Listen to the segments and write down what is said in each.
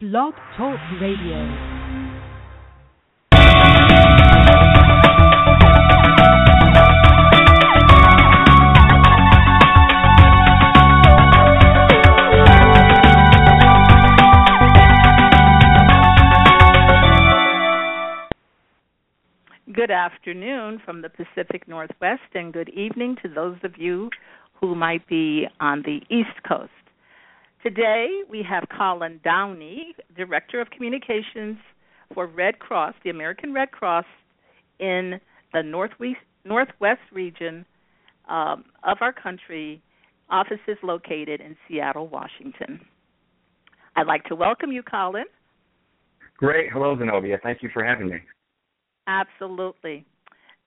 Blog Talk Radio. Good afternoon from the Pacific Northwest, and good evening to those of you who might be on the East Coast. Today we have Colin Downey, Director of Communications for Red Cross, the American Red Cross in the Northwest, Northwest region um, of our country, offices located in Seattle, Washington. I'd like to welcome you, Colin. Great. Hello, Zenobia. Thank you for having me. Absolutely.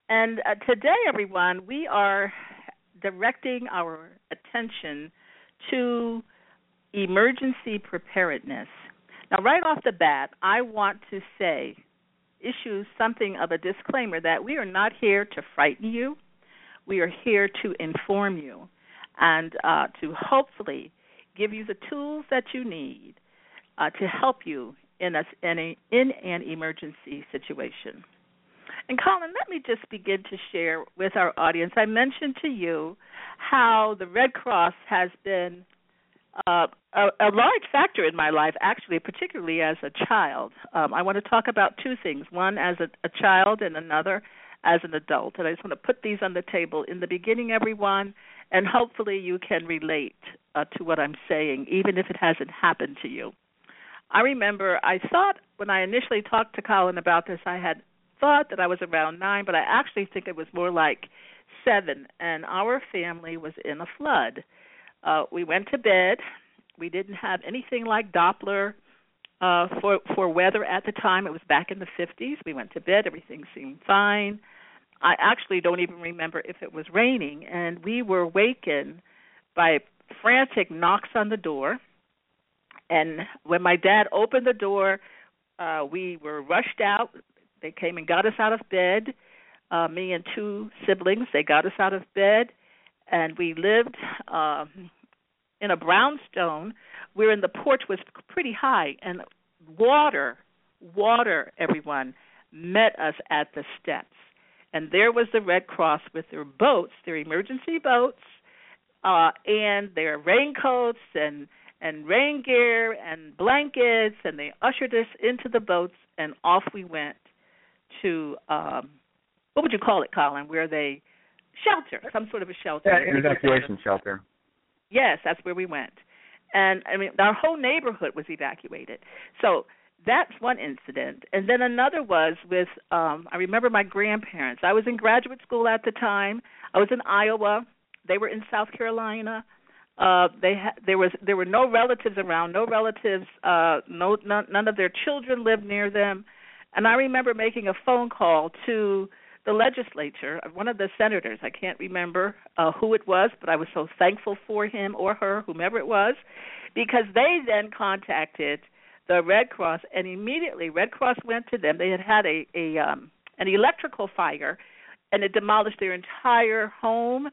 And uh, today, everyone, we are directing our attention to emergency preparedness. Now, right off the bat, I want to say, issue something of a disclaimer that we are not here to frighten you. We are here to inform you and uh, to hopefully give you the tools that you need uh, to help you in a, in, a, in an emergency situation. And Colin, let me just begin to share with our audience. I mentioned to you how the Red Cross has been uh, a, a, large factor in my life, actually, particularly as a child. Um, I want to talk about two things: one as a, a child, and another as an adult. And I just want to put these on the table in the beginning, everyone, and hopefully you can relate uh, to what I'm saying, even if it hasn't happened to you. I remember I thought when I initially talked to Colin about this, I had thought that I was around nine, but I actually think it was more like seven, and our family was in a flood. Uh, we went to bed. We didn't have anything like Doppler uh, for for weather at the time. It was back in the 50s. We went to bed. Everything seemed fine. I actually don't even remember if it was raining, and we were wakened by frantic knocks on the door. And when my dad opened the door, uh, we were rushed out. They came and got us out of bed. Uh, me and two siblings. They got us out of bed, and we lived uh, in a brownstone wherein the porch was pretty high, and water, water, everyone met us at the steps. And there was the Red Cross with their boats, their emergency boats, uh, and their raincoats and and rain gear and blankets, and they ushered us into the boats, and off we went to um what would you call it, Colin? Where they shelter, some sort of a shelter. Yeah, an evacuation shelter. Yes, that's where we went. And I mean, our whole neighborhood was evacuated. So that's one incident. And then another was with um I remember my grandparents. I was in graduate school at the time. I was in Iowa. They were in South Carolina. Uh they ha- there was there were no relatives around, no relatives, uh no none, none of their children lived near them. And I remember making a phone call to the legislature, one of the senators, I can't remember uh, who it was, but I was so thankful for him or her, whomever it was, because they then contacted the Red Cross, and immediately Red Cross went to them. They had had a, a um, an electrical fire, and it demolished their entire home,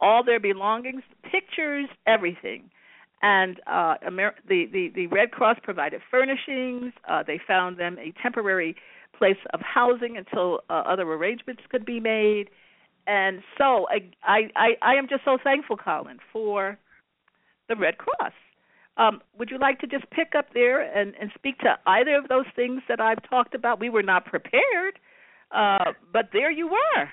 all their belongings, pictures, everything. And uh, Amer- the, the the Red Cross provided furnishings. Uh, they found them a temporary place of housing until uh, other arrangements could be made. And so I, I, I am just so thankful, Colin, for the Red Cross. Um, would you like to just pick up there and, and speak to either of those things that I've talked about? We were not prepared, uh, but there you were.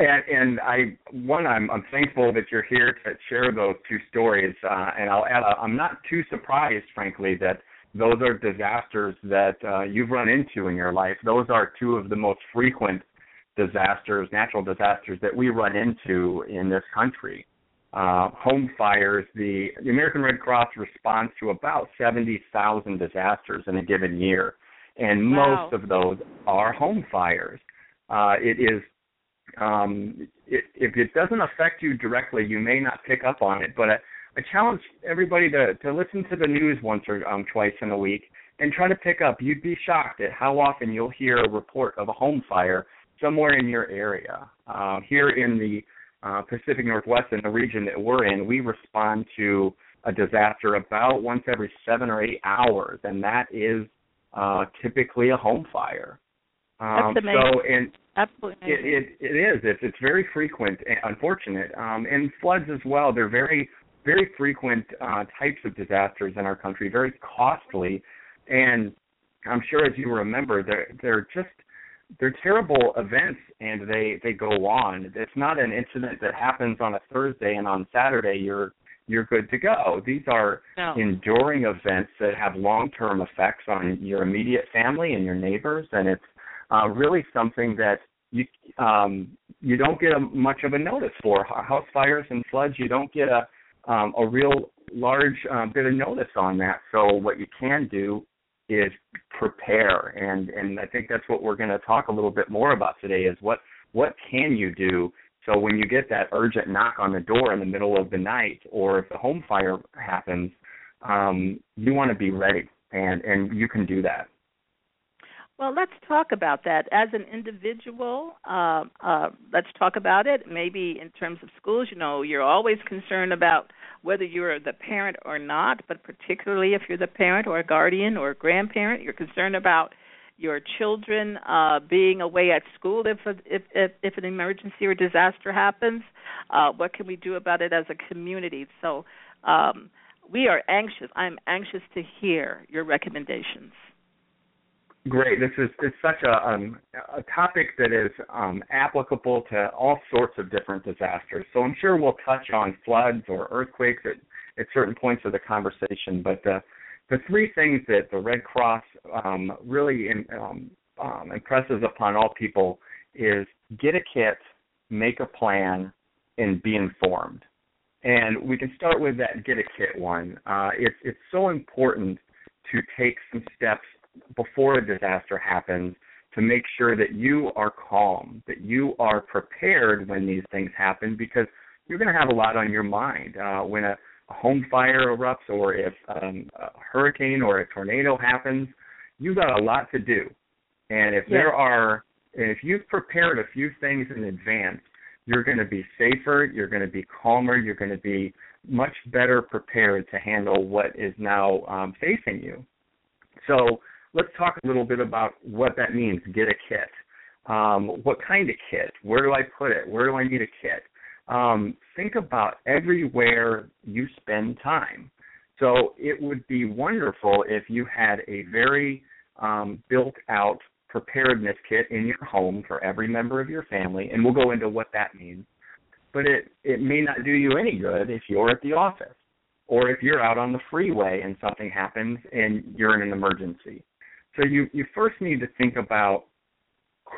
And, and I, one, I'm, I'm thankful that you're here to share those two stories. Uh, and I'll add, a, I'm not too surprised, frankly, that those are disasters that uh, you've run into in your life. Those are two of the most frequent disasters, natural disasters that we run into in this country. Uh, home fires, the, the American Red Cross responds to about 70,000 disasters in a given year, and wow. most of those are home fires. Uh, it is um, it, if it doesn't affect you directly, you may not pick up on it, but I challenge everybody to to listen to the news once or um, twice in a week and try to pick up. You'd be shocked at how often you'll hear a report of a home fire somewhere in your area. Uh, here in the uh, Pacific Northwest, in the region that we're in, we respond to a disaster about once every seven or eight hours, and that is uh, typically a home fire. Um, That's amazing. So, and Absolutely. It, it it is. It's it's very frequent, and unfortunate, um, and floods as well. They're very very frequent uh, types of disasters in our country, very costly, and I'm sure as you remember, they're they're just they're terrible events and they they go on. It's not an incident that happens on a Thursday and on Saturday you're you're good to go. These are no. enduring events that have long-term effects on your immediate family and your neighbors, and it's uh, really something that you um, you don't get a, much of a notice for. House fires and floods, you don't get a um, a real large uh, bit of notice on that. So what you can do is prepare, and and I think that's what we're going to talk a little bit more about today. Is what what can you do so when you get that urgent knock on the door in the middle of the night, or if the home fire happens, um, you want to be ready, and and you can do that. Well, let's talk about that as an individual. Uh, uh, let's talk about it. Maybe in terms of schools, you know, you're always concerned about whether you're the parent or not, but particularly if you're the parent or a guardian or a grandparent, you're concerned about your children uh, being away at school if, if if if an emergency or disaster happens. Uh, what can we do about it as a community? So um, we are anxious. I'm anxious to hear your recommendations. Great. This is it's such a um, a topic that is um, applicable to all sorts of different disasters. So I'm sure we'll touch on floods or earthquakes at, at certain points of the conversation. But the the three things that the Red Cross um, really in, um, um, impresses upon all people is get a kit, make a plan, and be informed. And we can start with that get a kit one. Uh, it's it's so important to take some steps before a disaster happens to make sure that you are calm, that you are prepared when these things happen because you're going to have a lot on your mind uh, when a, a home fire erupts or if um, a hurricane or a tornado happens. You've got a lot to do, and if yes. there are, if you've prepared a few things in advance, you're going to be safer, you're going to be calmer, you're going to be much better prepared to handle what is now um, facing you. So let's talk a little bit about what that means. Get a kit. Um, what kind of kit? Where do I put it? Where do I need a kit? Um, think about everywhere you spend time. So it would be wonderful if you had a very um, built out preparedness kit in your home for every member of your family, and we'll go into what that means. But it, it may not do you any good if you're at the office or if you're out on the freeway and something happens and you're in an emergency. So you you first need to think about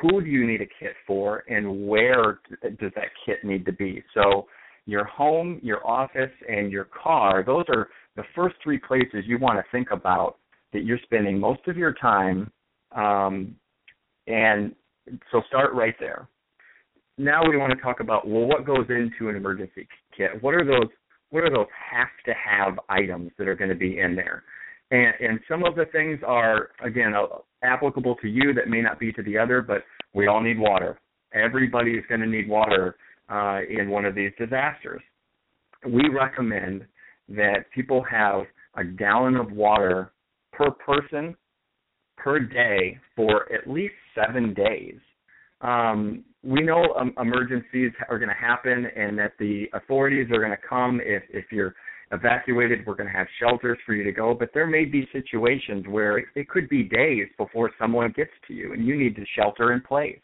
who do you need a kit for and where does that kit need to be. So your home, your office, and your car, those are the first three places you want to think about that you're spending most of your time. Um, and so start right there. Now we want to talk about well, what goes into an emergency kit? What are those what are those have to have items that are going to be in there? And, and some of the things are, again, uh, applicable to you that may not be to the other, but we all need water. Everybody is going to need water uh, in one of these disasters. We recommend that people have a gallon of water per person per day for at least seven days. Um, we know um, emergencies are going to happen and that the authorities are going to come if, if you're evacuated. We're going to have shelters for you to go, but there may be situations where it, it could be days before someone gets to you, and you need to shelter in place.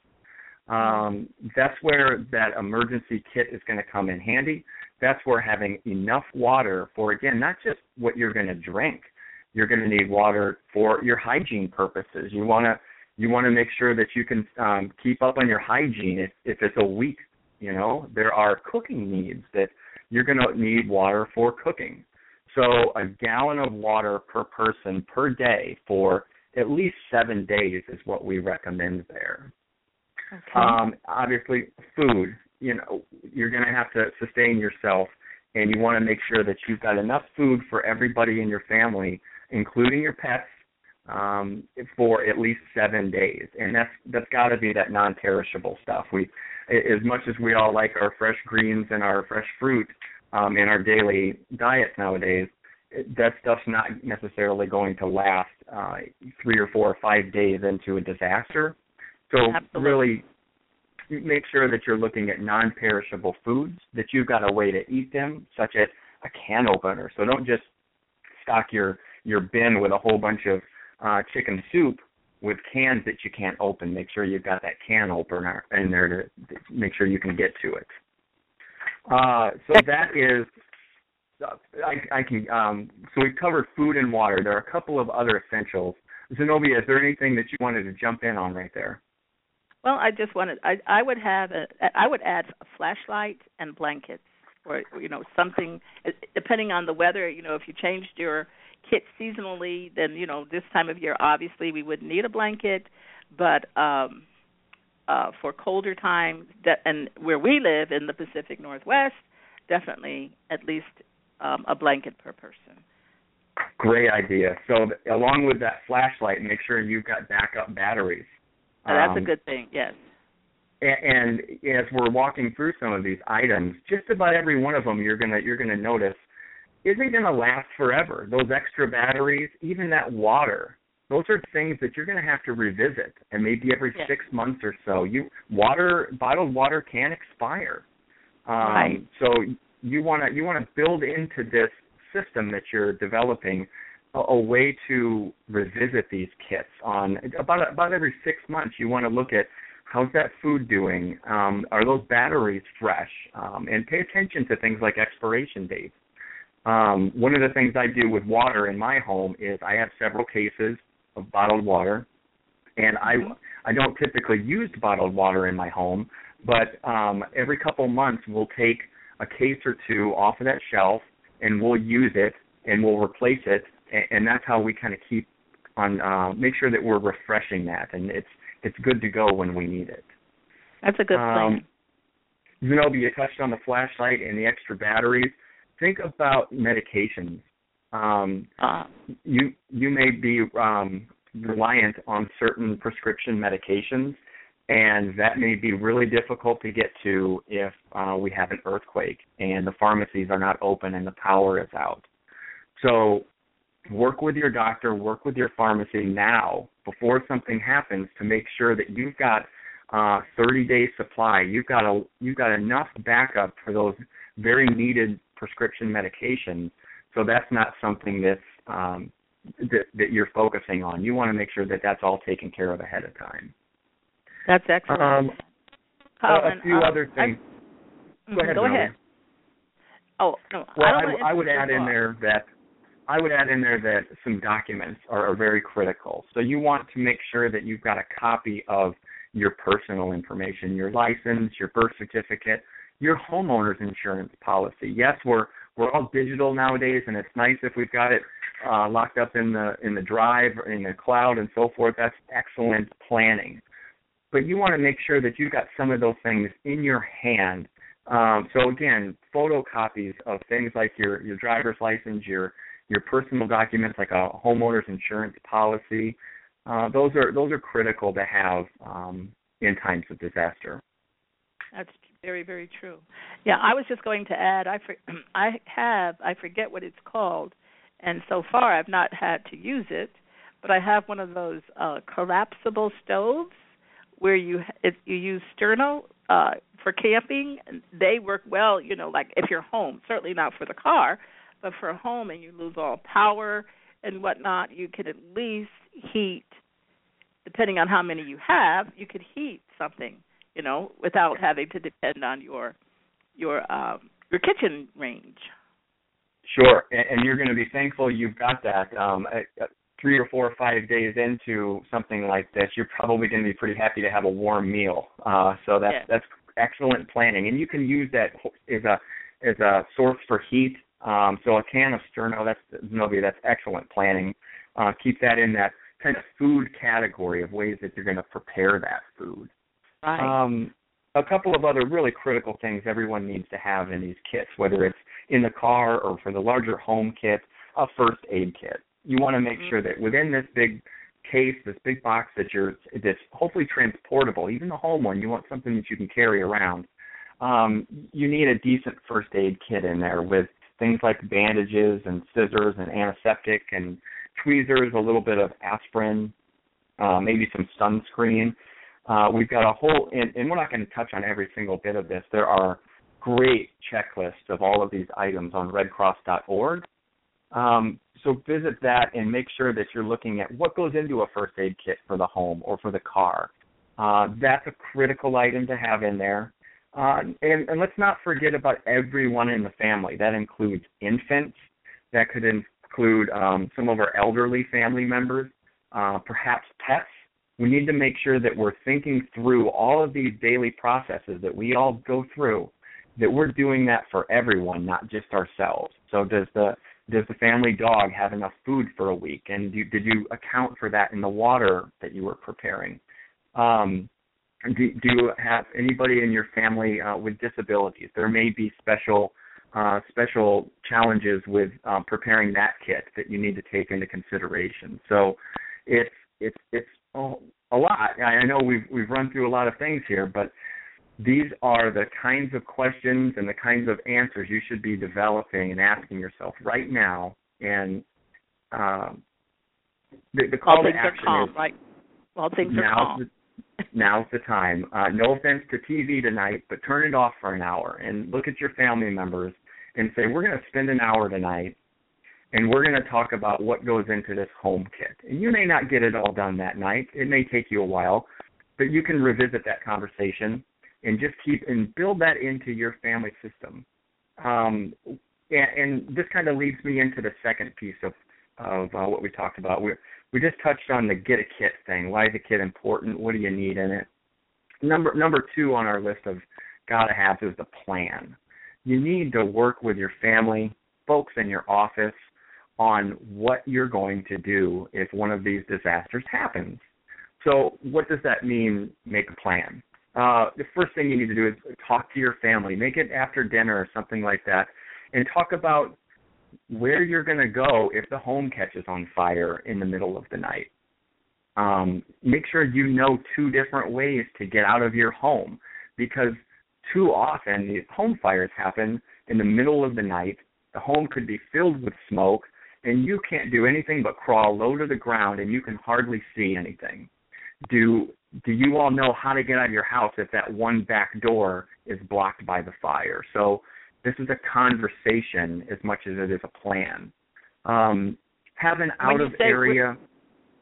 Um, that's where that emergency kit is going to come in handy. That's where having enough water for again, not just what you're going to drink. You're going to need water for your hygiene purposes. You want to you want to make sure that you can um, keep up on your hygiene if, if it's a week. You know, there are cooking needs that you're going to need water for cooking. So a gallon of water per person per day for at least seven days is what we recommend there. Okay. Um, obviously, food. You know, you're going to have to sustain yourself, and you want to make sure that you've got enough food for everybody in your family, including your pets, um, for at least seven days. And that's that's got to be that non-perishable stuff. We as much as we all like our fresh greens and our fresh fruit, um, in our daily diets nowadays, that stuff's not necessarily going to last uh, three or four or five days into a disaster. So Absolutely. really make sure that you're looking at non-perishable foods, that you've got a way to eat them, such as a can opener. So don't just stock your your bin with a whole bunch of uh, chicken soup with cans that you can't open. Make sure you've got that can opener in there to, make sure you can get to it. Uh, so that is I, I can. Um, so we've covered food and water. There are a couple of other essentials. Zenobia, is there anything that you wanted to jump in on right there? Well, I just wanted. I I would have a. I would add a flashlight and blankets, or you know something. Depending on the weather, you know, if you changed your kit seasonally, then you know this time of year, obviously we wouldn't need a blanket, but um uh for colder times, that and where we live in the Pacific Northwest, definitely at least um, a blanket per person. Great idea. So along with that flashlight, make sure you've got backup batteries. Oh, that's Um, a good thing. Yes. a- and as we're walking through some of these items, just about every one of them you're gonna you're gonna notice isn't gonna last forever. Those extra batteries, even that water, those are things that you're gonna have to revisit, and maybe every Yes. six months or so. You water bottled water can expire, um, Right. so you wanna you wanna build into this system that you're developing a, a way to revisit these kits on about about every six months. You want to look at how's that food doing? Um, are those batteries fresh? Um, and pay attention to things like expiration dates. Um, one of the things I do with water in my home is I have several cases of bottled water, and I Mhm. I don't typically use bottled water in my home, but um, every couple months we'll take a case or two off of that shelf and we'll use it and we'll replace it, and, and that's how we kind of keep on uh, make sure that we're refreshing that, and it's it's good to go when we need it. That's a good plan. Um, Zenobia, you touched on the flashlight and the extra batteries. Think about medications. Um, Uh, you you may be um, reliant on certain prescription medications, and that may be really difficult to get to if uh, we have an earthquake and the pharmacies are not open and the power is out. So work with your doctor, work with your pharmacy now before something happens to make sure that you've got uh, 30 day supply. You've got a you've got enough backup for those very needed prescription medications. So that's not something that's um, that, that you're focusing on. You want to make sure that that's all taken care of ahead of time. that's excellent. Um, a- Colin, a few um, other things. I, Go ahead. Go ahead. Oh no, Well, I I, I would add in there that I would add in there that some documents are, are very critical. So you want to make sure that you've got a copy of your personal information, your license, your birth certificate, your homeowner's insurance policy. Yes, we're we're all digital nowadays, and it's nice if we've got it uh, locked up in the in the drive in the cloud and so forth. That's excellent planning. But you want to make sure that you've got some of those things in your hand um, so again, photocopies of things like your your driver's license, your your personal documents like a homeowner's insurance policy, uh, those are those are critical to have um, in times of disaster. That's very very true. Yeah, I was just going to add. I for, I have I forget what it's called, and so far I've not had to use it, but I have one of those uh, collapsible stoves where you if you use sterno uh, for camping. They work well, you know, like if you're home. Certainly not for the car, but for home and you lose all power and whatnot, you could at least heat. Depending on how many you have, you could heat something you know, without having to depend on your your um your kitchen range. Sure, and, and you're going to be thankful you've got that. Um, uh, three or four or five days into something like this, you're probably going to be pretty happy to have a warm meal. Uh, so that's Yeah. that's excellent planning, and you can use that as a as a source for heat. Um, so a can of Sterno, that's Zenobia, that's excellent planning. Uh, keep that in that kind of food category of ways that you're going to prepare that food. Right. Um, a couple of other really critical things everyone needs to have in these kits, whether it's in the car or for the larger home kit, a first aid kit. You want to make Mhm. sure that within this big case, this big box that you're that's hopefully transportable, even the home one, you want something that you can carry around. um, you need a decent first aid kit in there with things like bandages and scissors and antiseptic and tweezers, a little bit of aspirin, uh, maybe some sunscreen. Uh, we've got a whole, and, and we're not going to touch on every single bit of this. There are great checklists of all of these items on redcross.org. Um, so visit that and make sure that you're looking at what goes into a first aid kit for the home or for the car. Uh, that's a critical item to have in there. Uh, and, and let's not forget about everyone in the family. That includes infants. That could include um, some of our elderly family members, uh, perhaps pets. We need to make sure that we're thinking through all of these daily processes that we all go through, that we're doing that for everyone, not just ourselves. So does the does the family dog have enough food for a week? And do, did you account for that in the water that you were preparing? Um, do, do you have anybody in your family uh, with disabilities? There may be special uh, special challenges with um, preparing that kit that you need to take into consideration. So it's it's it's a lot. I know we've we've run through a lot of things here, but these are the kinds of questions and the kinds of answers you should be developing and asking yourself right now. And um, the, the call All to action are calm, is right? All things are calm. the now's the time. Uh, no offense to TV tonight, but turn it off for an hour and look at your family members and say, we're going to spend an hour tonight and we're going to talk about what goes into this home kit. And you may not get it all done that night. It may take you a while, but you can revisit that conversation and just keep and build that into your family system. Um, and, and this kind of leads me into the second piece of of uh, what we talked about. We we just touched on the get a kit thing. Why is a kit important? What do you need in it? Number number two on our list of gotta have is the plan. You need to work with your family, folks in your office, on what you're going to do if one of these disasters happens. So, what does that mean? Make a plan. Uh, the first thing you need to do is talk to your family. Make it after dinner or something like that, and talk about where you're going to go if the home catches on fire in the middle of the night. Um, make sure you know two different ways to get out of your home because too often these home fires happen in the middle of the night. The home could be filled with smoke, and you can't do anything but crawl low to the ground, and you can hardly see anything. Do do you all know how to get out of your house if that one back door is blocked by the fire? So this is a conversation as much as it is a plan. Um, have an out of area.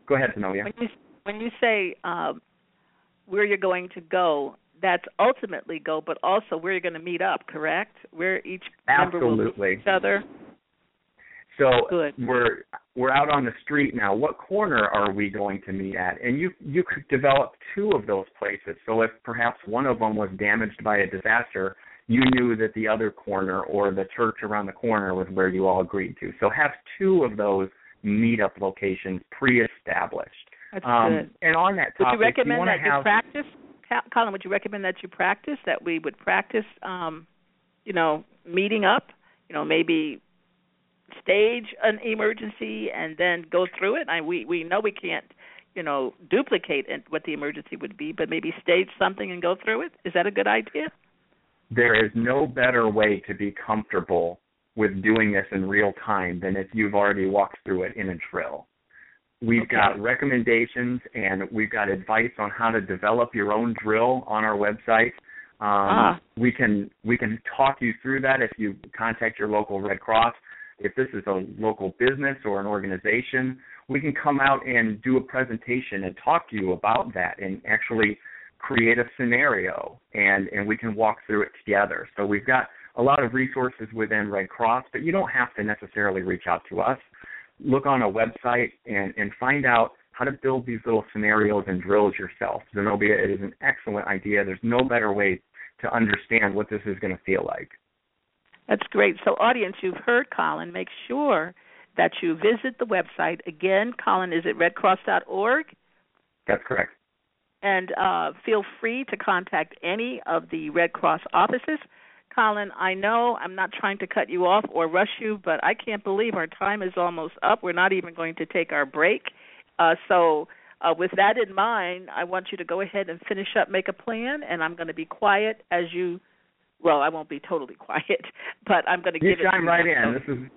Go ahead, Zenobia. When you when you say um, where you're going to go, that's ultimately go, but also where you're going to meet up. Correct? Where each member will meet each other. So Good. we're we're out on the street now. What corner are we going to meet at? And you you could develop two of those places. So if perhaps one of them was damaged by a disaster, you knew that the other corner or the church around the corner was where you all agreed to. So have two of those meetup locations pre-established. That's Um, good. and on that topic, Would you recommend wanna that you have, practice, Colin? Would you recommend that you practice that we would practice, um, you know, meeting up? You know, maybe stage an emergency and then go through it. I we we know we can't, you know, duplicate what the emergency would be, but maybe stage something and go through it. Is that a good idea? there is no better way to be comfortable with doing this in real time than if you've already walked through it in a drill. We've Okay. got recommendations and we've got advice on how to develop your own drill on our website. Um, Ah. We can we can talk you through that if you contact your local Red Cross. If this is a local business or an organization, we can come out and do a presentation and talk to you about that and actually create a scenario and and we can walk through it together. So we've got a lot of resources within Red Cross, but you don't have to necessarily reach out to us. Look on a website and and find out how to build these little scenarios and drills yourself. Zenobia, it is an excellent idea. There's no better way to understand what this is going to feel like. That's great. So, audience, you've heard Colin. Make sure that you visit the website. Again, Colin is at redcross.org. That's correct. And uh, feel free to contact any of the Red Cross offices. Colin, I know I'm not trying to cut you off or rush you, but I can't believe our time is almost up. We're not even going to take our break. Uh, so, uh, with that in mind, I want you to go ahead and finish up, make a plan, and I'm going to be quiet as you well, I won't be totally quiet, but I'm going to you give it. You chime right in. This is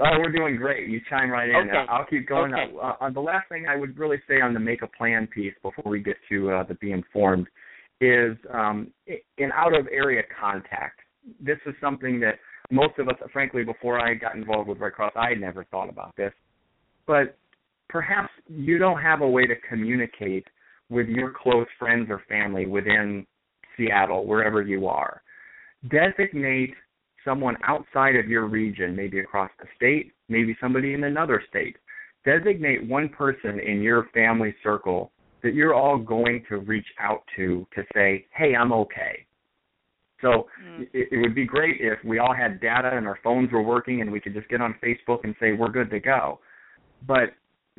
oh, we're doing great. You chime right in. Okay. I'll keep going. Okay. Uh, uh, the last thing I would really say on the make a plan piece before we get to uh, the be informed is um, in out of area contact. This is something that most of us, frankly, before I got involved with Red Cross, I had never thought about this. But perhaps you don't have a way to communicate with your close friends or family within Seattle, wherever you are. Designate someone outside of your region, maybe across the state, maybe somebody in another state. Designate one person in your family circle that you're all going to reach out to to say, hey, I'm okay. So Mm. it, it would be great if we all had data and our phones were working and we could just get on Facebook and say, we're good to go. But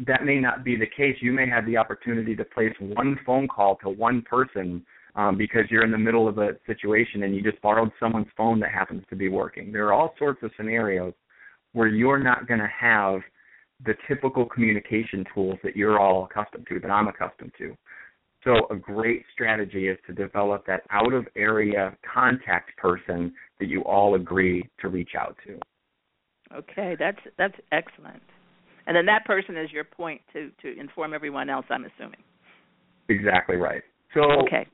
that may not be the case. You may have the opportunity to place one phone call to one person um, because you're in the middle of a situation and you just borrowed someone's phone that happens to be working. There are all sorts of scenarios where you're not going to have the typical communication tools that you're all accustomed to, that I'm accustomed to. So a great strategy is to develop that out of area contact person that you all agree to reach out to. Okay, that's that's excellent. And then that person is your point to to inform everyone else. I'm assuming. Exactly right. So Okay.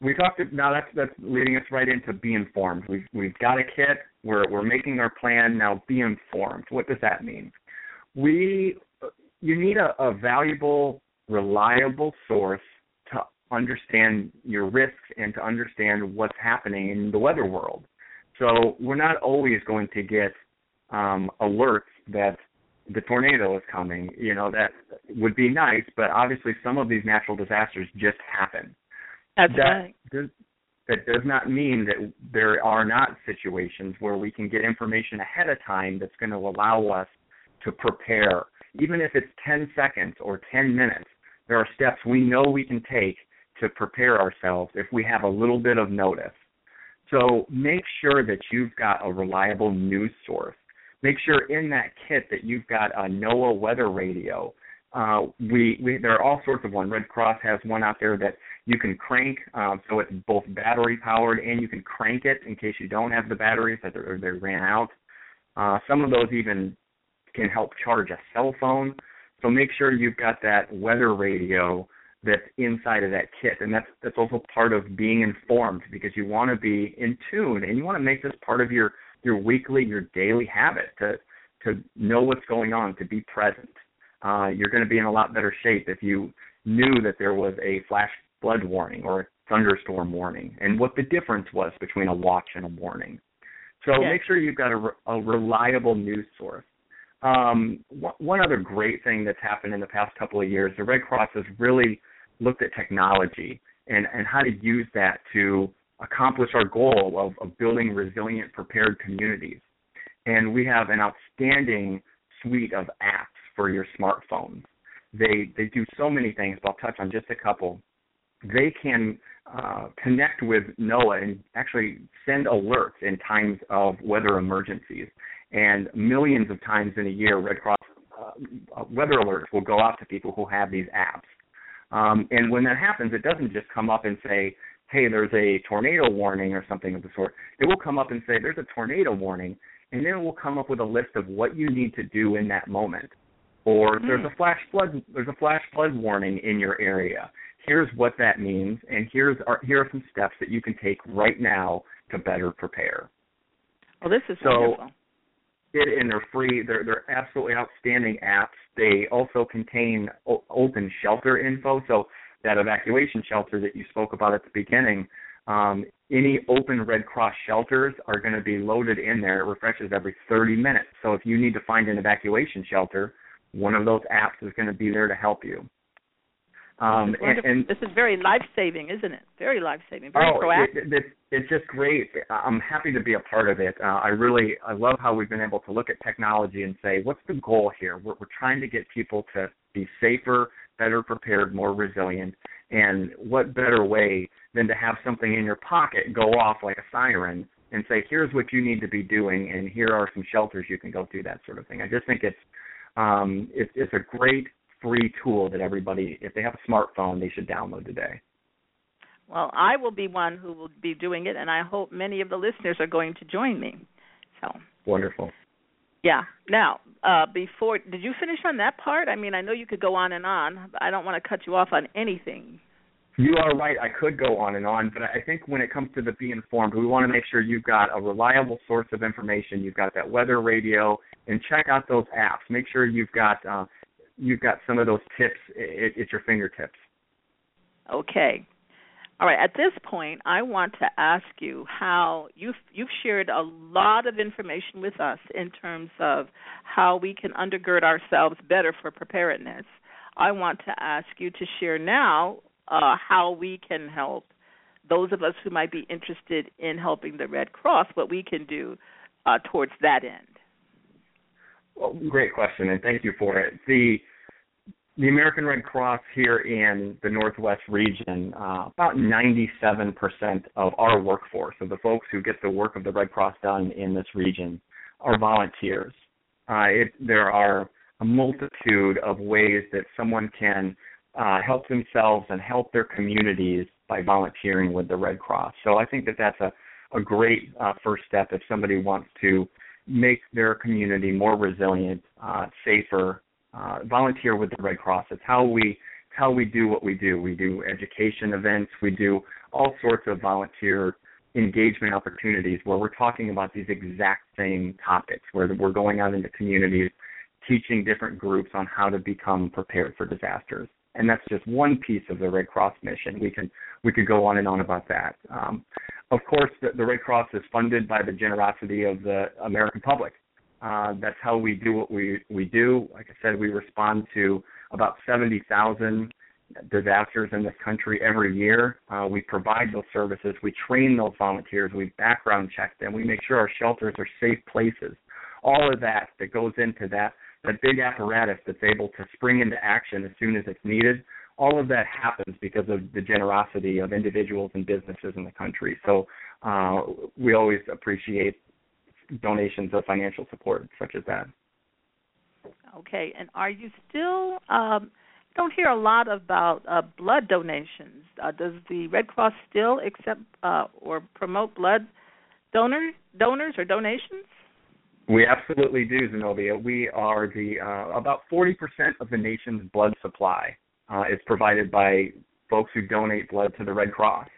we talked now that's that's leading us right into be informed. We've we've got a kit, we're we're making our plan, now be informed. What does that mean? We you need a, a valuable, reliable source to understand your risks and to understand what's happening in the weather world. So we're not always going to get um, alerts that the tornado is coming. You know that would be nice, but obviously some of these natural disasters just happen. That's that right. does, that does not mean that there are not situations where we can get information ahead of time that's going to allow us to prepare. Even if it's 10 seconds or 10 minutes, there are steps we know we can take to prepare ourselves if we have a little bit of notice. So make sure that you've got a reliable news source. Make sure in that kit that you've got a NOAA weather radio. Uh, we, we there are all sorts of one. Red Cross has one out there that you can crank, um, so it's both battery powered and you can crank it in case you don't have the batteries that they they ran out. Uh, some of those even can help charge a cell phone. So make sure you've got that weather radio that's inside of that kit, and that's that's also part of being informed because you want to be in tune and you want to make this part of your your weekly, your daily habit to to know what's going on, to be present. Uh, you're going to be in a lot better shape if you knew that there was a flash flood warning or a thunderstorm warning and what the difference was between a watch and a warning. So Yes. make sure you've got a, a reliable news source. Um, one one other great thing that's happened in the past couple of years, the Red Cross has really looked at technology and, and how to use that to accomplish our goal of, of building resilient, prepared communities. And we have an outstanding suite of apps for your smartphones. They they do so many things, but I'll touch on just a couple. They can uh, connect with NOAA and actually send alerts in times of weather emergencies. And millions of times in a year, Red Cross uh, weather alerts will go out to people who have these apps. Um, and when that happens, it doesn't just come up and say, hey, there's a tornado warning or something of the sort. It will come up and say, there's a tornado warning, and then it will come up with a list of what you need to do in that moment. Or hmm. there's a flash flood there's a flash flood warning in your area. Here's what that means, and here's are, here are some steps that you can take right now to better prepare. Well, this is So- wonderful. it and they're free. They're they're absolutely outstanding apps. They also contain o- open shelter info. So that evacuation shelter that you spoke about at the beginning, um, any open Red Cross shelters are going to be loaded in there. It refreshes every 30 minutes. So if you need to find an evacuation shelter, one of those apps is going to be there to help you. Um, This is and, and this is very life saving, isn't it? Very life saving. Very oh, proactive. It, it, it's just great. I'm happy to be a part of it. Uh, I really, I love how we've been able to look at technology and say, what's the goal here? We're, we're trying to get people to be safer, better prepared, more resilient. And what better way than to have something in your pocket go off like a siren and say, here's what you need to be doing, and here are some shelters you can go to, that sort of thing. I just think it's, um, it's, it's a great free tool that everybody, if they have a smartphone, they should download today. Well, I will be one who will be doing it, and I hope many of the listeners are going to join me. So wonderful. Yeah. Now, uh, before did you finish on that part? I mean, I know you could go on and on. But I don't want to cut you off on anything. You are right. I could go on and on, but I think when it comes to the be informed, we want to make sure you've got a reliable source of information. You've got that weather radio, and check out those apps. Make sure you've got uh, you've got some of those tips at, at your fingertips. Okay. All right. At this point, I want to ask you how you've you've shared a lot of information with us in terms of how we can undergird ourselves better for preparedness. I want to ask you to share now uh, how we can help those of us who might be interested in helping the Red Cross, what we can do uh, towards that end. Well, great question, and thank you for it. The the American Red Cross here in the Northwest region, uh, about 97% of our workforce, of the folks who get the work of the Red Cross done in this region, are volunteers. Uh, it, there are a multitude of ways that someone can uh, help themselves and help their communities by volunteering with the Red Cross. So I think that that's a, a great uh, first step if somebody wants to make their community more resilient, uh, safer, uh, volunteer with the Red Cross. It's how we how we do what we do. We do education events. We do all sorts of volunteer engagement opportunities where we're talking about these exact same topics, where we're going out into communities, teaching different groups on how to become prepared for disasters. And that's just one piece of the Red Cross mission. We can we could go on and on about that. Um, of course, the, the Red Cross is funded by the generosity of the American public. Uh, that's how we do what we we do. Like I said, we respond to about 70,000 disasters in this country every year. Uh, we provide those services. We train those volunteers. We background check them. We make sure our shelters are safe places. All of that that goes into that that big apparatus that's able to spring into action as soon as it's needed. All of that happens because of the generosity of individuals and businesses in the country. So uh, we always appreciate donations of financial support such as that. Okay, and are you still? Um, don't hear a lot about uh, blood donations. Uh, does the Red Cross still accept uh, or promote blood donor donors or donations? We absolutely do, Zenobia. We are the uh, about 40% of the nation's blood supply uh, is provided by folks who donate blood to the Red Cross.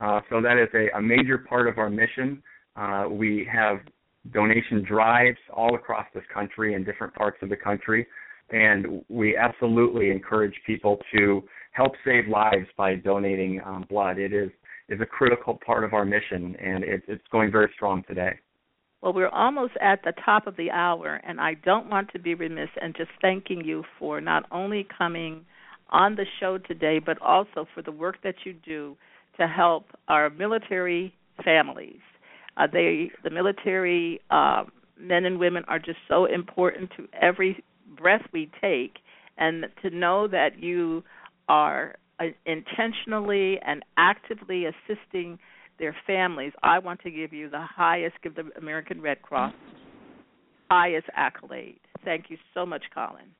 Uh, so that is a, a major part of our mission. Uh, we have donation drives all across this country in different parts of the country. And we absolutely encourage people to help save lives by donating um, blood. It is is a critical part of our mission, and it, it's going very strong today. Well, we're almost at the top of the hour, and I don't want to be remiss in just thanking you for not only coming on the show today, but also for the work that you do to help our military families. Uh, they, the military uh, men and women, are just so important to every breath we take, and to know that you are uh, intentionally and actively assisting their families, I want to give you the highest, give the American Red Cross highest accolade. Thank you so much, Colin.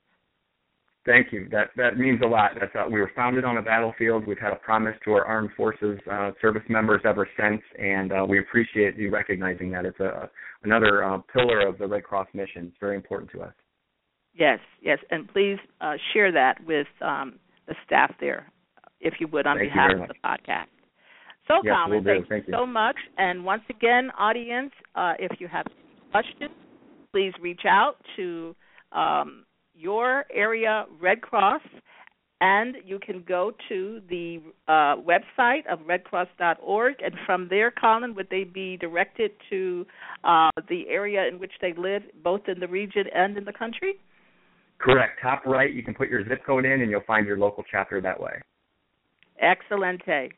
Thank you. That that means a lot. That's uh, we were founded on a battlefield. We've had a promise to our armed forces uh, service members ever since, and uh, we appreciate you recognizing that. It's a another uh, pillar of the Red Cross mission. It's very important to us. Yes, yes, and please uh, share that with um, the staff there, if you would, on Thank behalf of the podcast. So, yes, Colin, we'll thank, thank you you so much. And once again, audience, uh, if you have questions, please reach out to. Um, your area Red Cross, and you can go to the uh, website of redcross.org, and from there, Colin, would they be directed to uh, the area in which they live, both in the region and in the country? Correct. Top right, you can put your zip code in, and you'll find your local chapter that way. Excelente.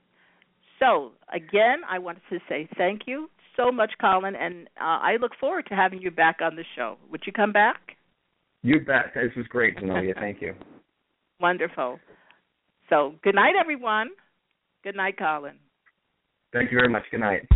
So, again, I wanted to say thank you so much, Colin, and uh, I look forward to having you back on the show. Would you come back? You bet. This was great, Zenobia. Thank you. Wonderful. So, good night, everyone. Good night, Colin. Thank you very much. Good night.